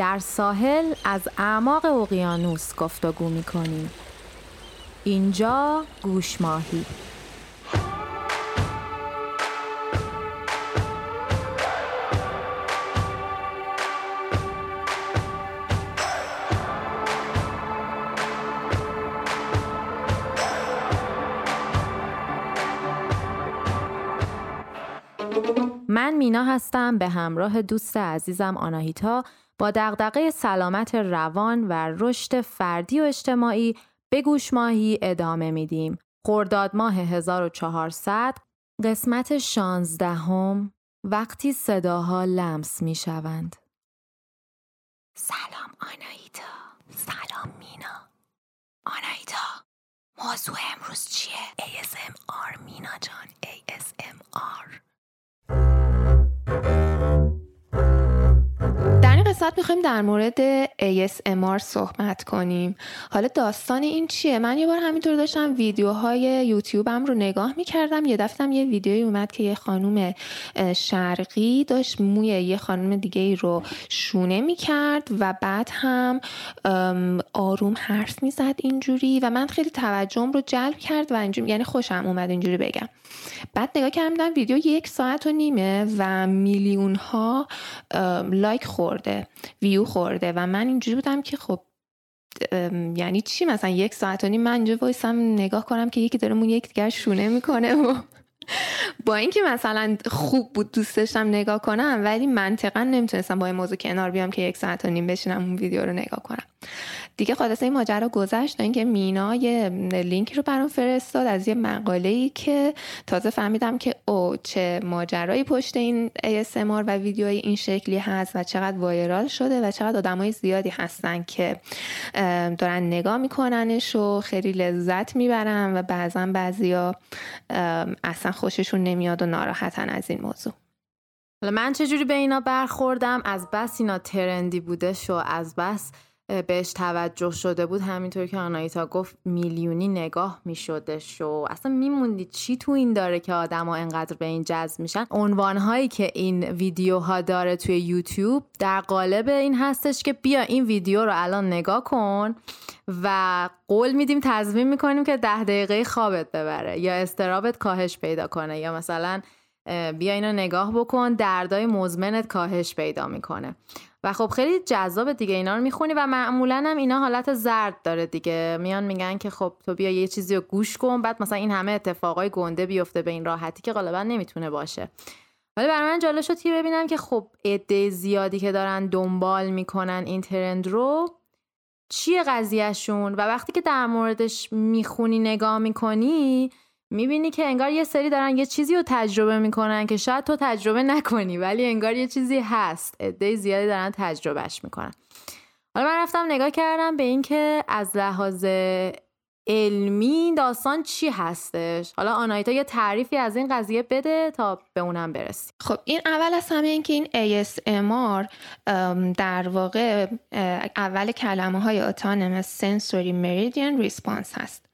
در ساحل از اعماق اقیانوس گفتگو می‌کنیم. اینجا گوش ماهی. من مینا هستم به همراه دوست عزیزم آناهیتا با دغدغه سلامت روان و رشد فردی و اجتماعی به گوش ماهی ادامه میدیم. خرداد ماه 1400 قسمت 16 هم وقتی صداها لمس می شوند. سلام آنایتا سلام مینا آنایتا موضوع امروز چیه؟ ASMR مینا جان ASMR قسمت می‌خوایم در مورد ASMR صحبت کنیم. حالا داستان این چیه؟ من یه بار همینطور داشتم ویدیوهای یوتیوبم رو نگاه می‌کردم یه دفتم یه ویدیوی اومد که یه خانوم شرقی داشت موی یه خانوم دیگه ای رو شونه می‌کرد و بعد هم آروم حرف می‌زد اینجوری و من خیلی توجهم رو جلب کرد و اینجوری یعنی خوشم اومد اینجوری بگم. بعد نگاه کردم ویدیو یک ساعت و نیمه و میلیون ها like خورده. view خورده و من اینجوری بودم که خب یعنی چی؟ مثلا یک ساعت و نیم من اینجا وایسم نگاه کنم که یکی داره موی یکی دیگرو شونه می‌کنه و با اینکه مثلا خوب بود دوست داشتم نگاه کنم ولی منطقا نمی‌تونستم با این موضوع کنار بیام که یک ساعت و نیم بشینم اون ویدیو رو نگاه کنم. دیگه خلاصه این ماجرا گذشت تا اینکه مینا یه لینکی رو برام فرستاد از یه مقاله ای که تازه فهمیدم که اوه چه ماجرایی پشت این ASMR و ویدیوهای این شکلی هست و چقدر viral شده و چقدر آدمای زیادی هستن که دارن نگاه میکننش و خیلی لذت می‌برن و بعضا بعضیا اصلا خوششون نمیاد و ناراحتن از این موضوع. حالا من چجوری به اینا برخوردم؟ از بس اینا ترندی بوده شو از بس بهش توجه شده بود. همینطور که آنایتا گفت میلیونی نگاه می شده شو اصلا میموندی چی تو این داره که آدما انقدر به این جذب میشن. عنوان که این ویدیوها داره توی یوتیوب در قالب این هستش که بیا این ویدیو رو الان نگاه کن و قول میدیم تضمین می‌کنیم که ده دقیقه خوابت ببره یا استرابت کاهش پیدا کنه یا مثلا بیا اینو نگاه بکن دردای مزمنت کاهش پیدا می‌کنه. و خب خیلی جذاب دیگه اینا رو می‌خونی و معمولا هم اینا حالت زرد داره دیگه. میان میگن که خب تو بیا یه چیزی رو گوش کن بعد مثلا این همه اتفاقای گنده بیفته به این راحتی که غالبا نمی‌تونه باشه. ولی برای من جالب شد که ببینم که خب عده زیادی که دارن دنبال می‌کنن این ترند رو چیه قضیهشون؟ و وقتی که در موردش می‌خونی نگاه می‌کنی می‌بینی که انگار یه سری دارن یه چیزی رو تجربه می‌کنن که شاید تو تجربه نکنی ولی انگار یه چیزی هست. عده زیادی دارن تجربهش می‌کنن. حالا من رفتم نگاه کردم به اینکه از لحاظ علمی داستان چی هستش؟ حالا آنایتا یه تعریفی از این قضیه بده تا به اونم برسی خب این اول از همه اینکه این ASMR در واقع اول کلمه های Autonomous Sensory Meridian Response هست.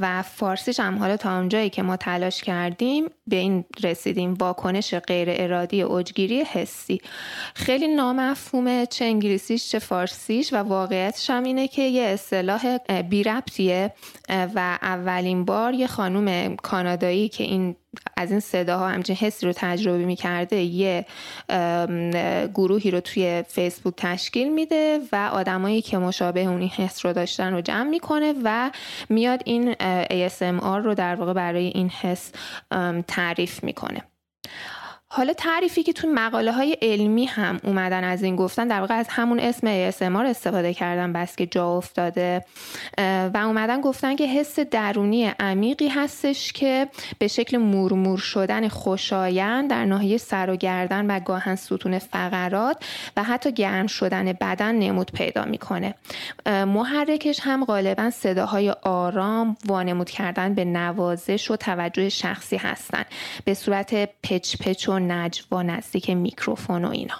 و فارسیش هم حالا تا اونجایی که ما تلاش کردیم به این رسیدیم واکنش غیر ارادی اوجگیری حسی. خیلی نامفهومه چه انگلیسیش چه فارسیش و واقعیتش هم اینه که یه اصطلاح بی و اولین بار یه خانوم کانادایی که این از این صداها همچین حسی رو تجربه می‌کرده یه گروهی رو توی فیسبوک تشکیل میده و آدمایی که مشابه اون این حس رو داشتن رو جمع می‌کنه و میاد این ASMR رو در واقع برای این حس تعریف می‌کنه. حالا تعریفی که تو مقاله های علمی هم اومدن از این گفتن در واقع از همون اسم ASMR استفاده کردن بس که جا افتاده. و اومدن گفتن که حس درونی عمیقی هستش که به شکل مورمور شدن خوشایند در ناحیه سر و گردن و گاهن ستون فقرات و حتی گرم شدن بدن نمود پیدا می‌کنه. محرکش هم غالبا صداهای آرام وانمود کردن به نوازش و توجه شخصی هستن. به صورت پچ پچ و نجوا نزدیک میکروفون و اینا.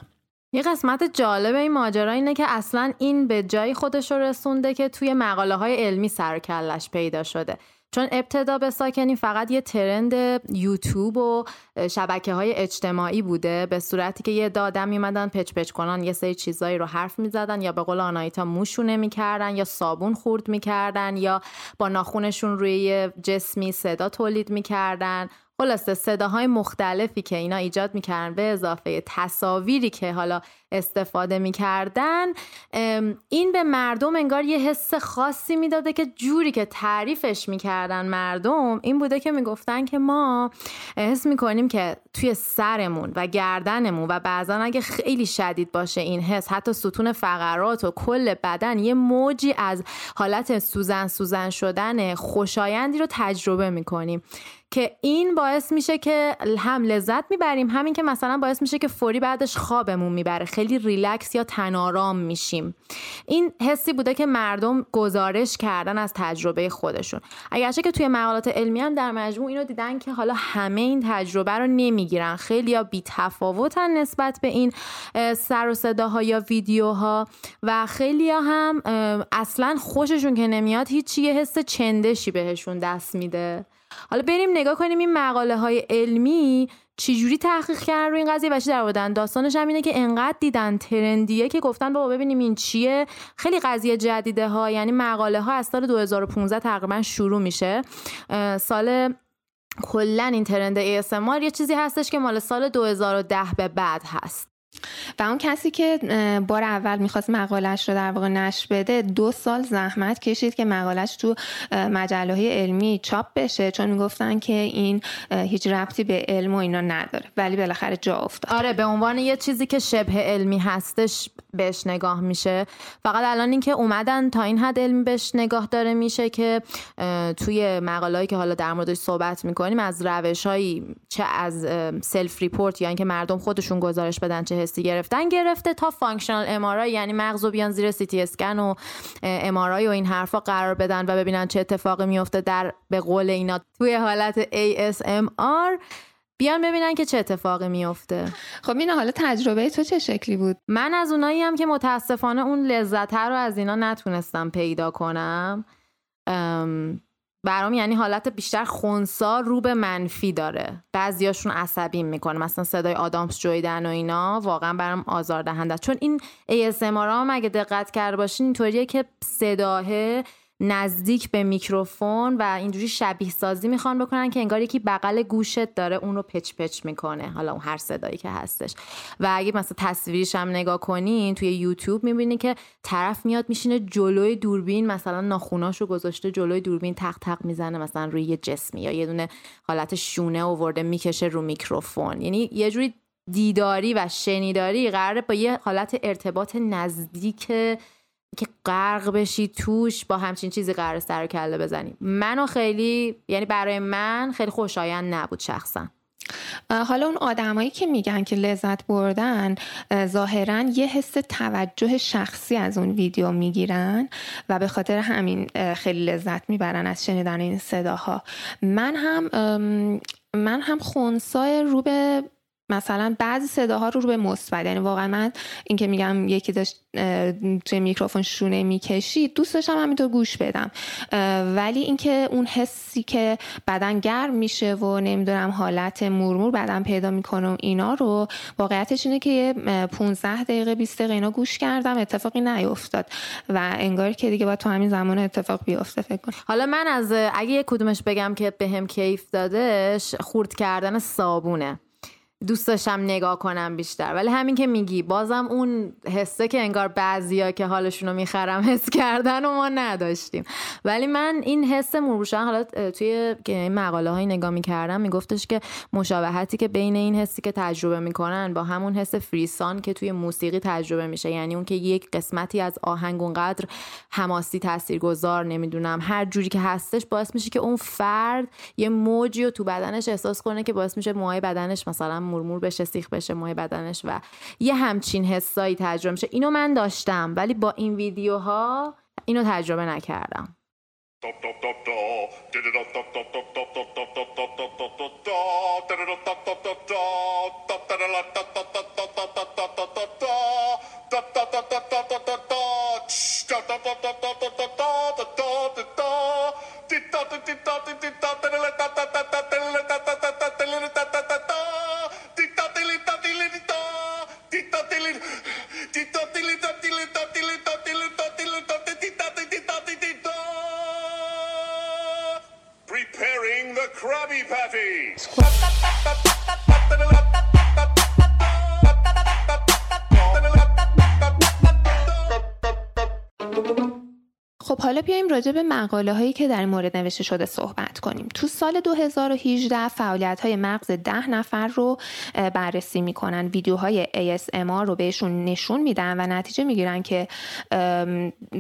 یه قسمت جالب این ماجرا اینه که اصلا این به جایی خودش رسونده که توی مقاله های علمی سر کلش پیدا شده. چون ابتدا به ساکنی فقط یه ترند یوتیوب و شبکه های اجتماعی بوده به صورتی که یه دادم میمدن پچ پچ کنن یه سری چیزایی رو حرف می‌زدن یا به قول آنایتا موشونه می‌کردن یا صابون خورد می‌کردن یا با ناخونشون روی جسمی صدا تولید می‌کردن. خلاصه صداهای مختلفی که اینا ایجاد می‌کردن به اضافه تصاویری که حالا استفاده می‌کردن. این به مردم انگار یه حس خاصی می‌داده که جوری که تعریفش می‌کردن مردم این بوده که می‌گفتن که ما حس می‌کنیم که توی سرمون و گردنمون و بعضا اگه خیلی شدید باشه این حس حتی ستون فقرات و کل بدن یه موجی از حالت سوزن سوزن شدن خوشایندی رو تجربه می‌کنیم. که این باعث میشه که هم لذت می‌بریم همین که مثلا باعث میشه که فوری بعدش خوابمون می‌بره. خیلی ریلکس یا تنارام میشیم. این حسی بوده که مردم گزارش کردن از تجربه خودشون. اگرچه که توی مقالات علمی هم در مجموع اینو دیدن که حالا همه این تجربه رو نمی‌گیرن. خیلی یا بی تفاوتن نسبت به این سر و صداها یا ویدیوها و خیلی هم اصلا خوششون که نمیاد هیچی یه حس چندشی بهشون دست میده. حالا بریم نگاه کنیم این مقاله های علمی چجوری تحقیق کردن روی این قضیه؟ و در بودن داستانش هم اینه که انقدر دیدن ترندیه که گفتن بابا ببینیم این چیه. خیلی قضیه جدیده ها یعنی مقاله ها از سال 2015 تقریبا شروع میشه. سال کلا این ترند ASMR یه چیزی هستش که مال سال 2010 به بعد هست. و اون کسی که بار اول می‌خواست مقالش رو در واقع نشر بده دو سال زحمت کشید که مقالش تو مجله های علمی چاپ بشه چون می‌گفتن که این هیچ ربطی به علم و اینا نداره. ولی بالاخره جا افتاد. آره به عنوان یه چیزی که شبه علمی هستش بهش نگاه میشه. فقط الان اینکه اومدن تا این حد علمی بهش نگاه داره میشه که توی مقالهایی که حالا در موردش صحبت می‌کنیم از روشهایی چه از self report یا اینکه مردم خودشون گزارش بدن چه حسی گرفتن گرفته تا functional MRI یعنی مغزو بیان زیر سی تی اسکن و MRI و این حرفا قرار بدن و ببینن چه اتفاقی میفته در به قول اینا توی حالت ASMR بیان ببینن که چه اتفاقی میفته. خب اینا حالا تجربه تو چه شکلی بود؟ من از اونایی هم که متاسفانه اون لذت رو از اینا نتونستم پیدا کنم. برام یعنی حالت بیشتر خونسا رو به منفی داره. بعضیاشون عصبی می‌کنه. مثلا صدای آدامس جویدن و اینا واقعا برام آزاردهنده چون این ASMR هم اگه دقت کرده باشین اینطوریه که صداه نزدیک به میکروفون و اینجوری شبیه سازی می‌خوان بکنن که انگار یکی بغل گوشت داره اون رو پچ پچ می‌کنه. حالا اون هر صدایی که هستش. و اگه مثلا تصویرش هم نگاه کنین توی یوتیوب می‌بینی که طرف میاد میشینه جلوی دوربین مثلا ناخوناشو گذاشته جلوی دوربین تق تق می‌زنه مثلا روی یه جسمی یا یه دونه حالت شونه آورده می‌کشه رو میکروفون. یعنی یه جوری دیداری و شنیداری قراره با یه حالت ارتباط نزدیک که غرق بشی توش با همچین چیزی قرار سر کله بزنی. منو خیلی یعنی برای من خیلی خوشایند نبود شخصا. حالا اون آدمایی که میگن که لذت بردن ظاهرا یه حس توجه شخصی از اون ویدیو می‌گیرن و به خاطر همین خیلی لذت می‌برن از شنیدن این صداها. من هم من هم خونسای رو به مثلا بعضی صداها رو رو به مثبت یعنی واقعا من اینکه میگم یکی داشت توی میکروفون شونه می‌کشید دوست داشتم همینطور گوش بدم. ولی اینکه اون حسی که بدن گرم میشه و نمی‌دونم حالت مرمور بدن پیدا می‌کنه و اینا رو واقعیتش اینه که یه 15 دقیقه 20 دقیقه اینا گوش کردم اتفاقی نیفتاد و انگار که دیگه با تو همین زمان اتفاق بیفته فکر کنم. حالا من از اگه یه کدومش بگم که بهم به کیف دادش خورد کردن صابونه. دوست داشتم نگاه کنم بیشتر. ولی همین که میگی بازم اون حسه که انگار بعضیا که حالشون رو می‌خرم حس کردن و ما نداشتیم. ولی من این حس مربوشن حالا توی مقاله های نگاه می‌کردم میگفتش که مشابهتی که بین این حسی که تجربه می‌کنن با همون حس فریسان که توی موسیقی تجربه میشه. یعنی اون که یک قسمتی از آهنگ اونقدر حماسی تاثیرگذار نمی‌دونم هر جوری که هستش باعث میشه که اون فرد یه موجی رو تو بدنش احساس کنه که باعث میشه موهای بدنش مثلا مرمور بشه سیخ بشه مای بدنش و یه همچین حسایی تجربه میشه. اینو من داشتم ولی با این ویدیوها اینو تجربه نکردم. Preparing the Krabby Patty. حالا بیایم راجع به مقاله هایی که در مورد نوشته شده صحبت کنیم. تو سال 2018 فعالیت های مغز ده نفر رو بررسی می‌کنن. ویدیوهای ASMR رو بهشون نشون میدن و نتیجه می‌گیرن که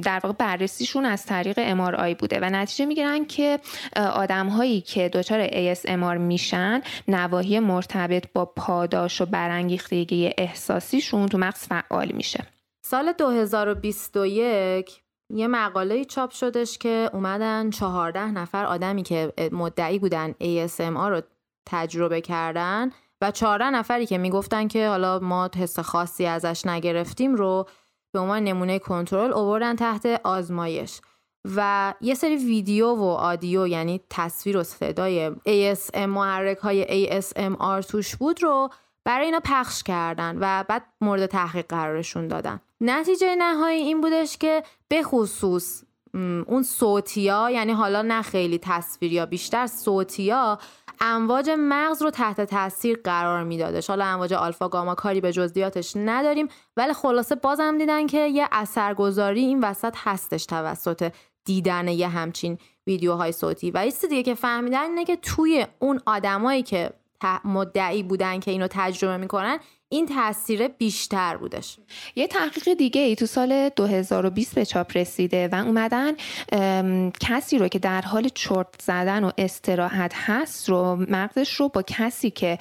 در واقع بررسیشون از طریق MRI بوده و نتیجه می‌گیرن که آدم هایی که دچار ASMR میشن نواحی مرتبط با پاداش و برانگیختگی احساسیشون تو مغز فعال میشه. سال 2021 یه مقاله چاپ شدش که اومدن چهارده نفر آدمی که مدعی بودن ASMR رو تجربه کردن و چهارده نفری که می‌گفتن که حالا ما حس خاصی ازش نگرفتیم رو به عنوان نمونه کنترل اووردن تحت آزمایش. و یه سری ویدیو و آدیو یعنی تصویر و صدای ASM محرک های ASMR توش بود رو برای اینا پخش کردن و بعد مورد تحقیق قرارشون دادن. نتیجه نهایی این بودش که به خصوص اون صوتیا یعنی حالا نه خیلی تصویر یا بیشتر صوتیا امواج مغز رو تحت تاثیر قرار میدادش. حالا امواج آلفا گاما کاری به جزئیاتش نداریم ولی خلاصه بازم دیدن که یه اثرگذاری این وسط هستش توسط دیدن یه همچین ویدیوهای صوتی. و یه دیگه که فهمیدن اینه که توی اون آدمایی که مدعی بودن که اینو تجربه می‌کنن این تاثیر بیشتر بودش. یه تحقیق دیگه ای تو سال 2020 به چاپ رسیده و اومدن کسی رو که در حال چرت زدن و استراحت هست رو مغزش رو با کسی که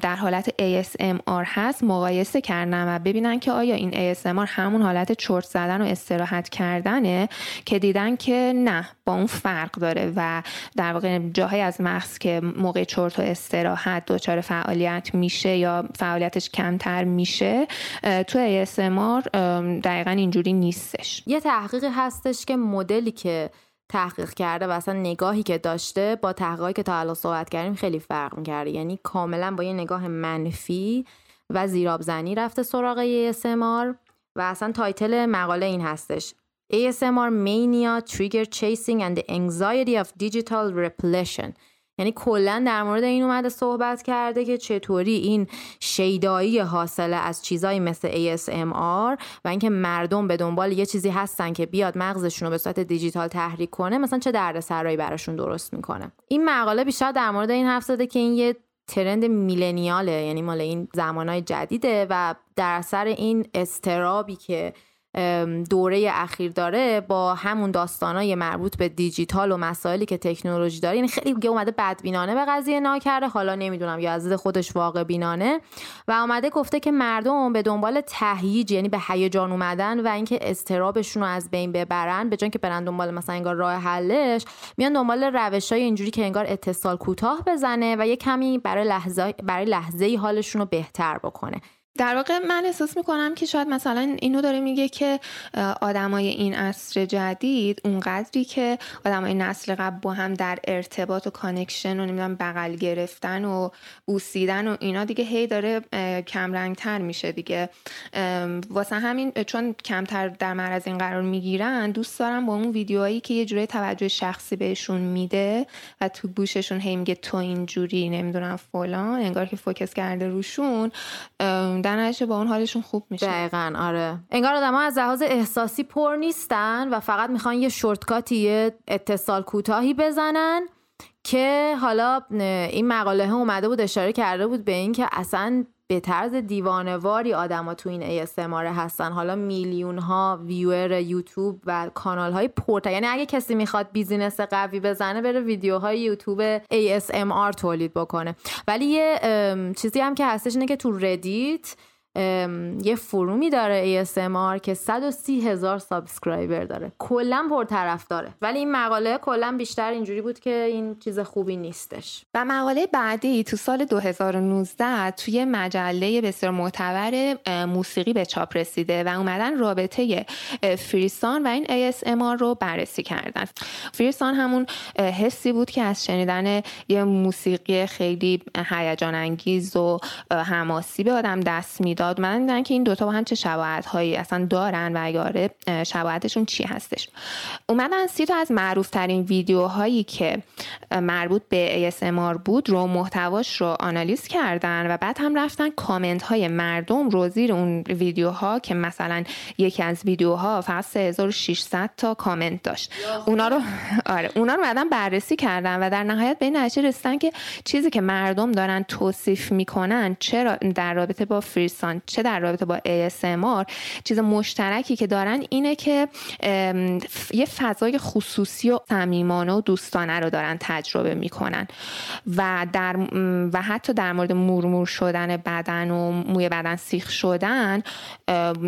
در حالت ASMR هست مقایسه کردن و ببینن که آیا این ASMR همون حالت چرت زدن و استراحت کردنه که دیدن که نه با اون فرق داره و در واقع جاهای از مغز که موقع چرت و استراحت دچار فعالیت میشه یا فعالیتش کمتر میشه تو ASMR دقیقا اینجوری نیستش. یه تحقیقی هستش که مدلی که تحقیق کرده و اصلا نگاهی که داشته با تحقیقی که تا الان صحبت کردیم خیلی فرق می‌کرده. یعنی کاملا با یه نگاه منفی و زیرابزنی رفته سراغ ASMR و اصلا تایتل مقاله این هستش. ASMR Mania Trigger Chasing and the Anxiety of Digital Repletion یعنی کلا در مورد این اومده صحبت کرده که چطوری این شیدایی حاصله از چیزایی مثل ASMR و اینکه مردم به دنبال یه چیزی هستن که بیاد مغزشون رو به صورت دیجیتال تحریک کنه مثلا چه دردسرایی براشون درست می‌کنه. این مقاله بیشتر در مورد این حرف زده که این یه ترند میلنیاله یعنی مال این زمانهای جدیده و در اثر این استرابی که دوره اخیر داره با همون داستانای مربوط به دیجیتال و مسائلی که تکنولوژی داره. یعنی خیلی دیگه اومده بدبینانه به قضیه کرده حالا نمی‌دونم یا از خودش واقع بینانه. و اومده گفته که مردم به دنبال تهییج یعنی به هیجان اومدن و اینکه استرابشون رو از بین ببرن به جای که برن دنبال مثلا انگار راه حلش میان دنبال روش های اینجوری که انگار اتصال کوتاه بزنه و یه کمی برای لحظه برای لحظه حالشون رو بهتر بکنه. در واقع من احساس می‌کنم که شاید مثلا اینو داره میگه که آدمای این عصر جدید اونقدری که آدمای نسل قبل با هم در ارتباط و connection و نمی‌دونم بغل گرفتن و بوسیدن و اینا دیگه هی داره کم تر میشه دیگه. واسه همین چون کمتر در معرض این قرار می‌گیرن دوست دارم با اون ویدیوهایی که یه جوری توجه شخصی بهشون میده و تو گوششون هی میگه تو اینجوری نمی‌دونم فلان انگار که focus کرده روشون در با اون حالشون خوب میشه. دقیقا آره. انگار آدم ها از لحاظ احساسی پر نیستن و فقط می‌خوان یه shortcut ی یه اتصال کوتاهی بزنن که حالا این مقاله ها اومده بود اشاره کرده بود به اینکه اصلا به طرز دیوانواری ها تو این ASMR هستن. حالا میلیون ها viewer یوتیوب و کانال های پورتا یعنی اگه کسی می‌خواد business قوی بزنه بره ویدیوهای یوتیوب ASMR تولید بکنه. ولی یه چیزی هم که هستش اینه که تو Reddit یه فرومی داره ASMR که 130 هزار subscriber داره. کلا پرطرفداره ولی این مقاله کلا بیشتر اینجوری بود که این چیز خوبی نیستش. و مقاله بعدی تو سال 2019 توی مجله بسیار معتبر موسیقی به چاپ رسیده و اومدن رابطه frisson و این ASMR رو بررسی کردن. فریسان همون حسی بود که از شنیدن یه موسیقی خیلی هیجان انگیز و حماسی به آدم دست می‌داد. داد من دیدن که این دوتا با هم چه شباهت هایی اصلا دارن و اگه آره شباهتشون چی هستش. اومدن سی تا از معروف ترین ویدیوهایی که مربوط به ASMR بود رو محتواش رو آنالیز کردن و بعد هم رفتن کامنت های مردم رو زیر اون ویدیوها که مثلا یکی از ویدیوها فقط 3600 تا کامنت داشت. اونا رو آره اونا رو بعدا بررسی کردن و در نهایت به این نتیجه رسیدن که چیزی که مردم دارن توصیف می‌کنن چه در رابطه با فریسان چه در رابطه با ASMR چیز مشترکی که دارن اینه که یه فضای خصوصی و صمیمانه و دوستانه رو دارن تجربه می‌کنن. و در و حتی در مورد مورمور شدن بدن و موی بدن سیخ شدن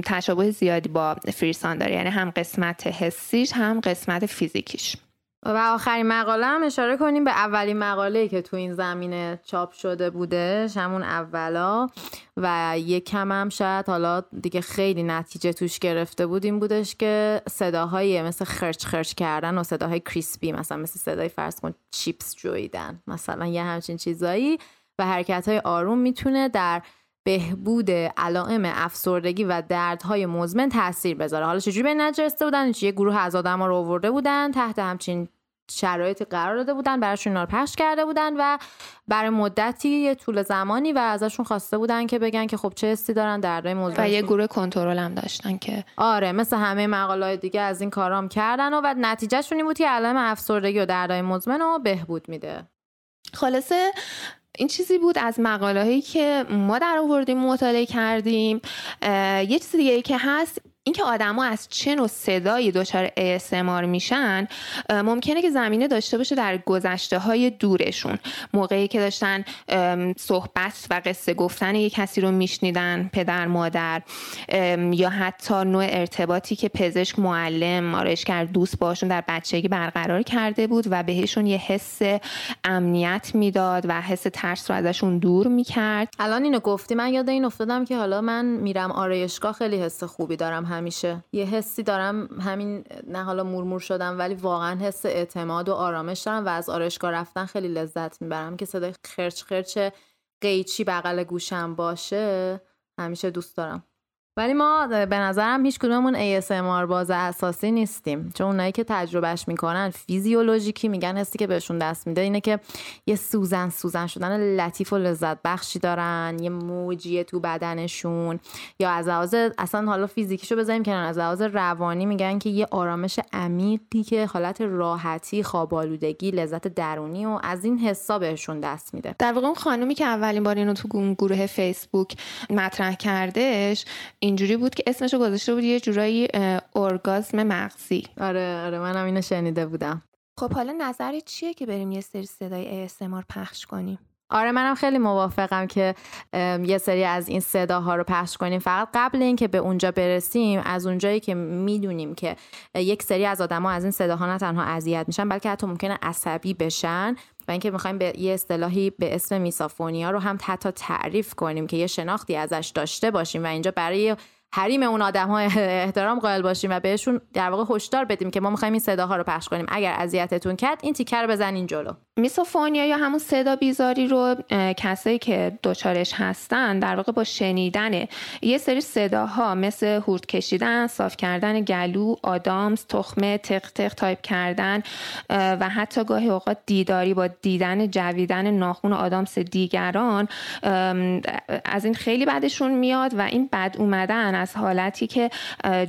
تشابه زیادی با فریسان داره. یعنی هم قسمت حسیش هم قسمت فیزیکیش. و آخرین مقاله هم اشاره کنیم به اولین مقاله که تو این زمینه چاپ شده بوده همون اولا. و یک کم هم شاید حالا دیگه خیلی نتیجه توش گرفته بود این بودش که صداهای مثل خرچ خرچ کردن و صداهای کریسپی مثلا مثل صدای فرض کن چیپس جویدن مثلا یه همچین چیزایی. و حرکت های آروم می‌تونه در بهبود علائم افسردگی و دردهای مزمن تاثیر بذاره. حالا چجوری به نجرسته بودن؟ یه گروه از آدما رو آورده بودن تحت همچین شرایطی قرار داده بودن براشون اینا پخش کرده بودن و برای مدتی یه طول زمانی و ازشون خواسته بودن که بگن که خب چه حسی دارن دردای مزمن و یه گروه کنترل هم داشتن که آره مثل همه مقالات دیگه از این کارام کردن و, و نتیجهشون این بود که علائم افسردگی و دردای مزمن رو بهبود میده. خلاصه این چیزی بود از مقاله هایی که ما در آوردیم مطالعه کردیم. یه چیز دیگه ای که هست اینکه آدما از چه نوع صدایی دچار ASMR میشن ممکنه که زمینه داشته باشه در گذشته های دورشون. موقعی که داشتن صحبت و قصه گفتن یک کسی رو میشنیدن پدر مادر یا حتی نوع ارتباطی که پزشک معلم آرایشگر دوست باشون در بچگی برقرار کرده بود و بهشون یه حس امنیت می‌داد و حس ترس رو ازشون دور می‌کرد. الان اینو گفتی من یاد این افتادم که حالا من میرم آرایشگاه خیلی حس خوبی دارم. همیشه. یه حسی دارم همین نه حالا مورمور شدم ولی واقعا حس اعتماد و آرامش دارم و از آرایشگاه رفتن خیلی لذت می‌برم که صدای خرچ خرچ قیچی بغل گوشم باشه. همیشه دوست دارم. ولی ما به نظرم هیچ کدوممون ASMR باز اساسی نیستیم. چون اونایی که تجربهش می‌کنن فیزیولوژیکی میگن حسی که بهشون دست میده اینه که یه سوزن سوزن شدن لطیف و لذت بخشی دارن یه موجیه تو بدنشون. یا از لحاظ اصلا حالا فیزیکیشو بذاریم کنار از لحاظ روانی میگن که یه آرامش عمیقی که حالت راحتی خوابالودگی لذت درونی و از این حسا بهشون دست میده. در واقع اون خانومی که اولین بار اینو تو گروه فیسبوک مطرح کردش اینجوری بود که اسمش رو گذاشته بود یه جورایی ارگازم مغزی. آره آره منم اینو شنیده بودم. خب حالا نظری چیه که بریم یه سری صدای ASMR پخش کنیم؟ آره منم خیلی موافقم که یه سری از این صداها رو پخش کنیم. فقط قبل اینکه به اونجا برسیم از اونجایی که می‌دونیم که یک سری از آدما از این صداها نه تنها اذیت میشن بلکه حتی ممکنه عصبی بشن و اینکه می‌خوایم به یه اصطلاحی به اسم میسافونیا رو هم حتی تعریف کنیم که یه شناختی ازش داشته باشیم و اینجا برای حریم اون آدم ها احترام قائل باشیم و بهشون در واقع هشدار بدیم که ما می‌خوایم این صداها رو پخش کنیم. اگر اذیتتون کرد این تیکر رو بزنین جلو. میسوفونیا یا همون صدا بیزاری رو کسایی که دچارش هستن در واقع با شنیدن یه سری صداها مثل هورت کشیدن صاف کردن گلو آدامس تخمه تق تق تایپ کردن و حتی گاهی اوقات دیداری با دیدن جویدن ناخون آدامس دیگران از این خیلی بدشون میاد و این بد اومدن. از حالتی که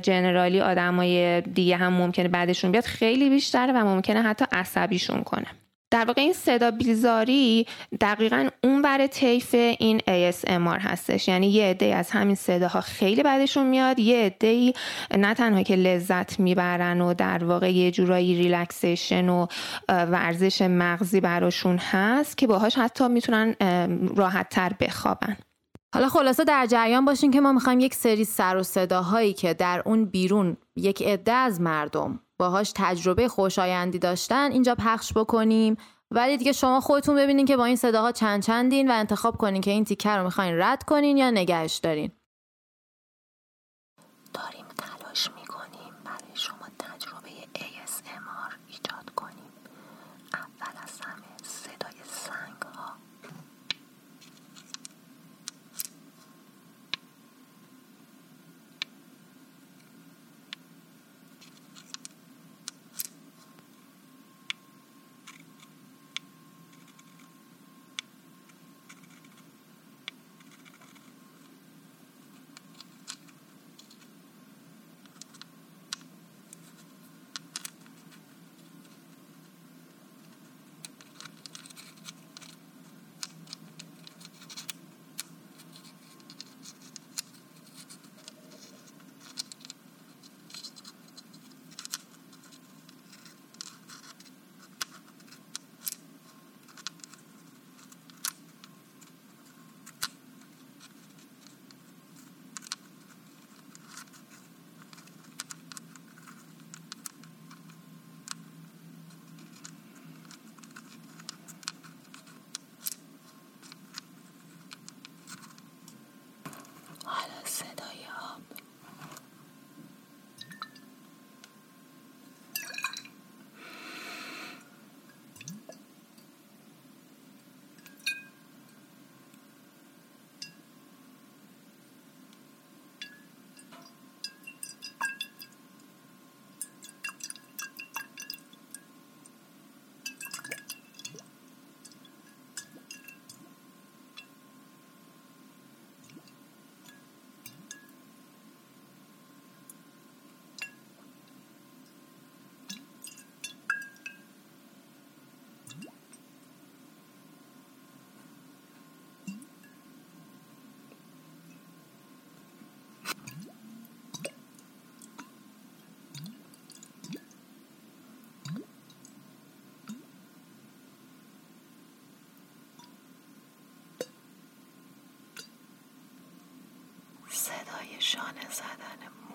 generally آدمای دیگه هم ممکنه بدشون بیاد خیلی بیشتره و ممکنه حتی عصبیشون کنه. در واقع این صدا بیزاری دقیقا اون بر طیف این ASMR هستش. یعنی یه عده از همین صداها خیلی بعدشون میاد یه عده نه تنها که لذت می‌برن و در واقع یه جورایی ریلکسیشن و ورزش مغزی براشون هست که باهاش حتی می‌تونن راحت تر بخوابن. حالا خلاصه در جریان باشین که ما می‌خوایم یک سری سر و صداهایی که در اون بیرون یک عده از مردم باهاش تجربه خوشایندی داشتن اینجا پخش بکنیم. ولی دیگه شما خودتون ببینین که با این صداها چند چندین و انتخاب کنین که این تیکر رو می‌خواین رد کنین یا نگهش دارین. داریم تلاش می‌کنیم برای شما تجربه ASMR ایجاد کنیم. اول از همه صدای سنگ ها صدای شانه زدن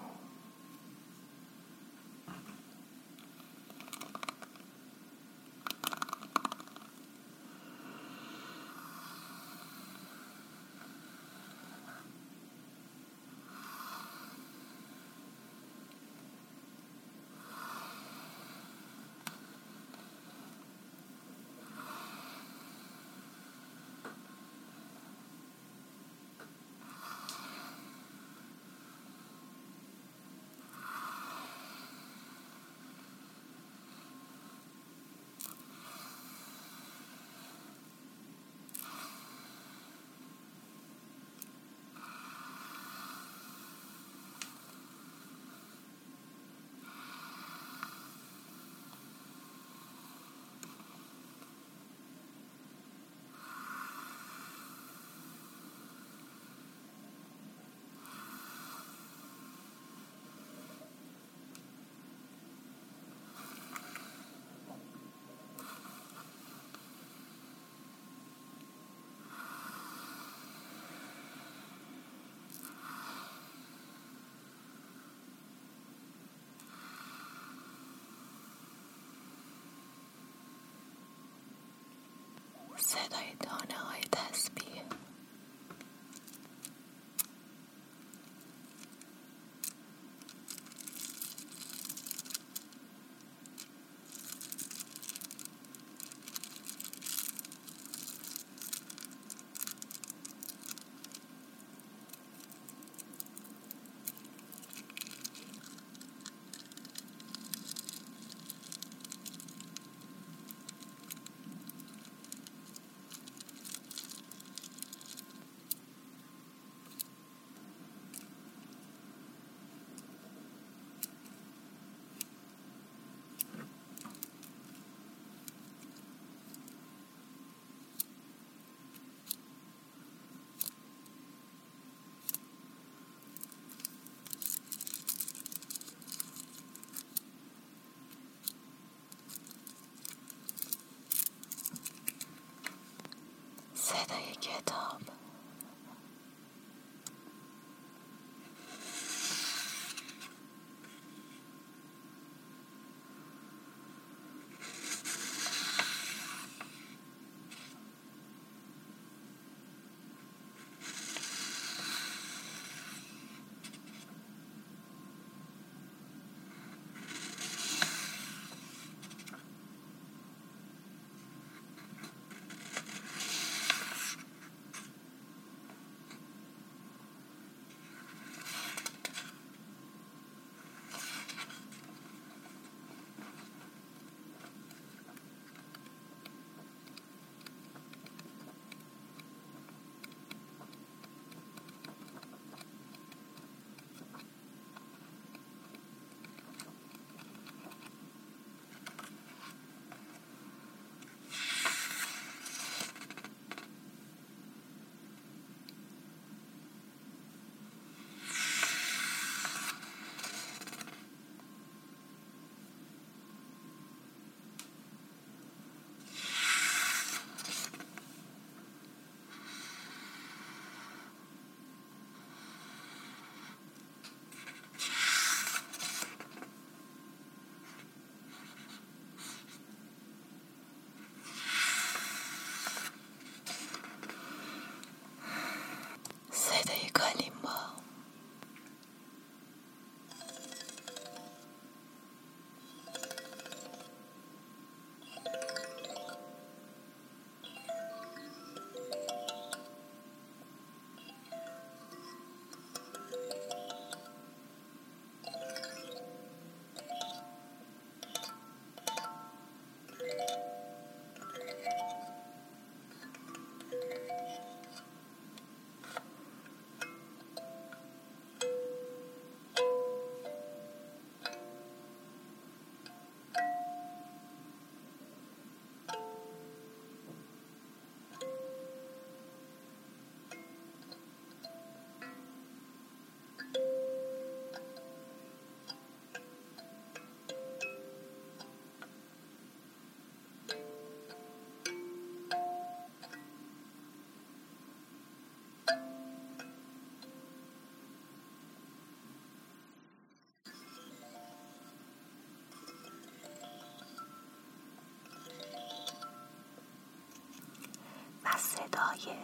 صدای دانه های تسبیح 계절 از صدای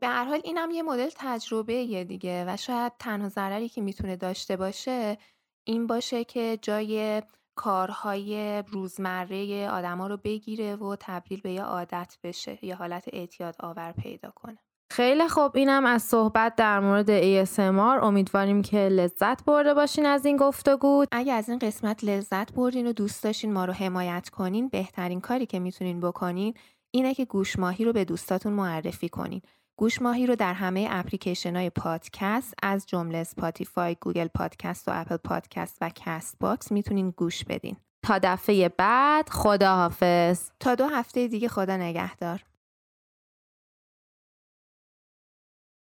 به هر حال اینم یه مدل تجربه یه دیگه و شاید تنها ضرری که می‌تونه داشته باشه این باشه که جای کارهای روزمره آدما رو بگیره و تبدیل به یه عادت بشه یه حالت اعتیاد آور پیدا کنه. خیلی خوب اینم از صحبت در مورد ASMR امیدواریم که لذت برده باشین از این گفتگو. اگه از این قسمت لذت بردین و دوست داشتین ما رو حمایت کنین بهترین کاری که می‌تونین بکنین اینه که گوش ماهی رو به دوستاتون معرفی کنین. گوش ماهی رو در همه اپلیکیشن های پادکست از جمله Spotify، Google Podcast و Apple Podcast و Castbox می‌تونین گوش بدین. تا دفعه بعد خداحافظ. تا دو هفته دیگه خدا نگهدار.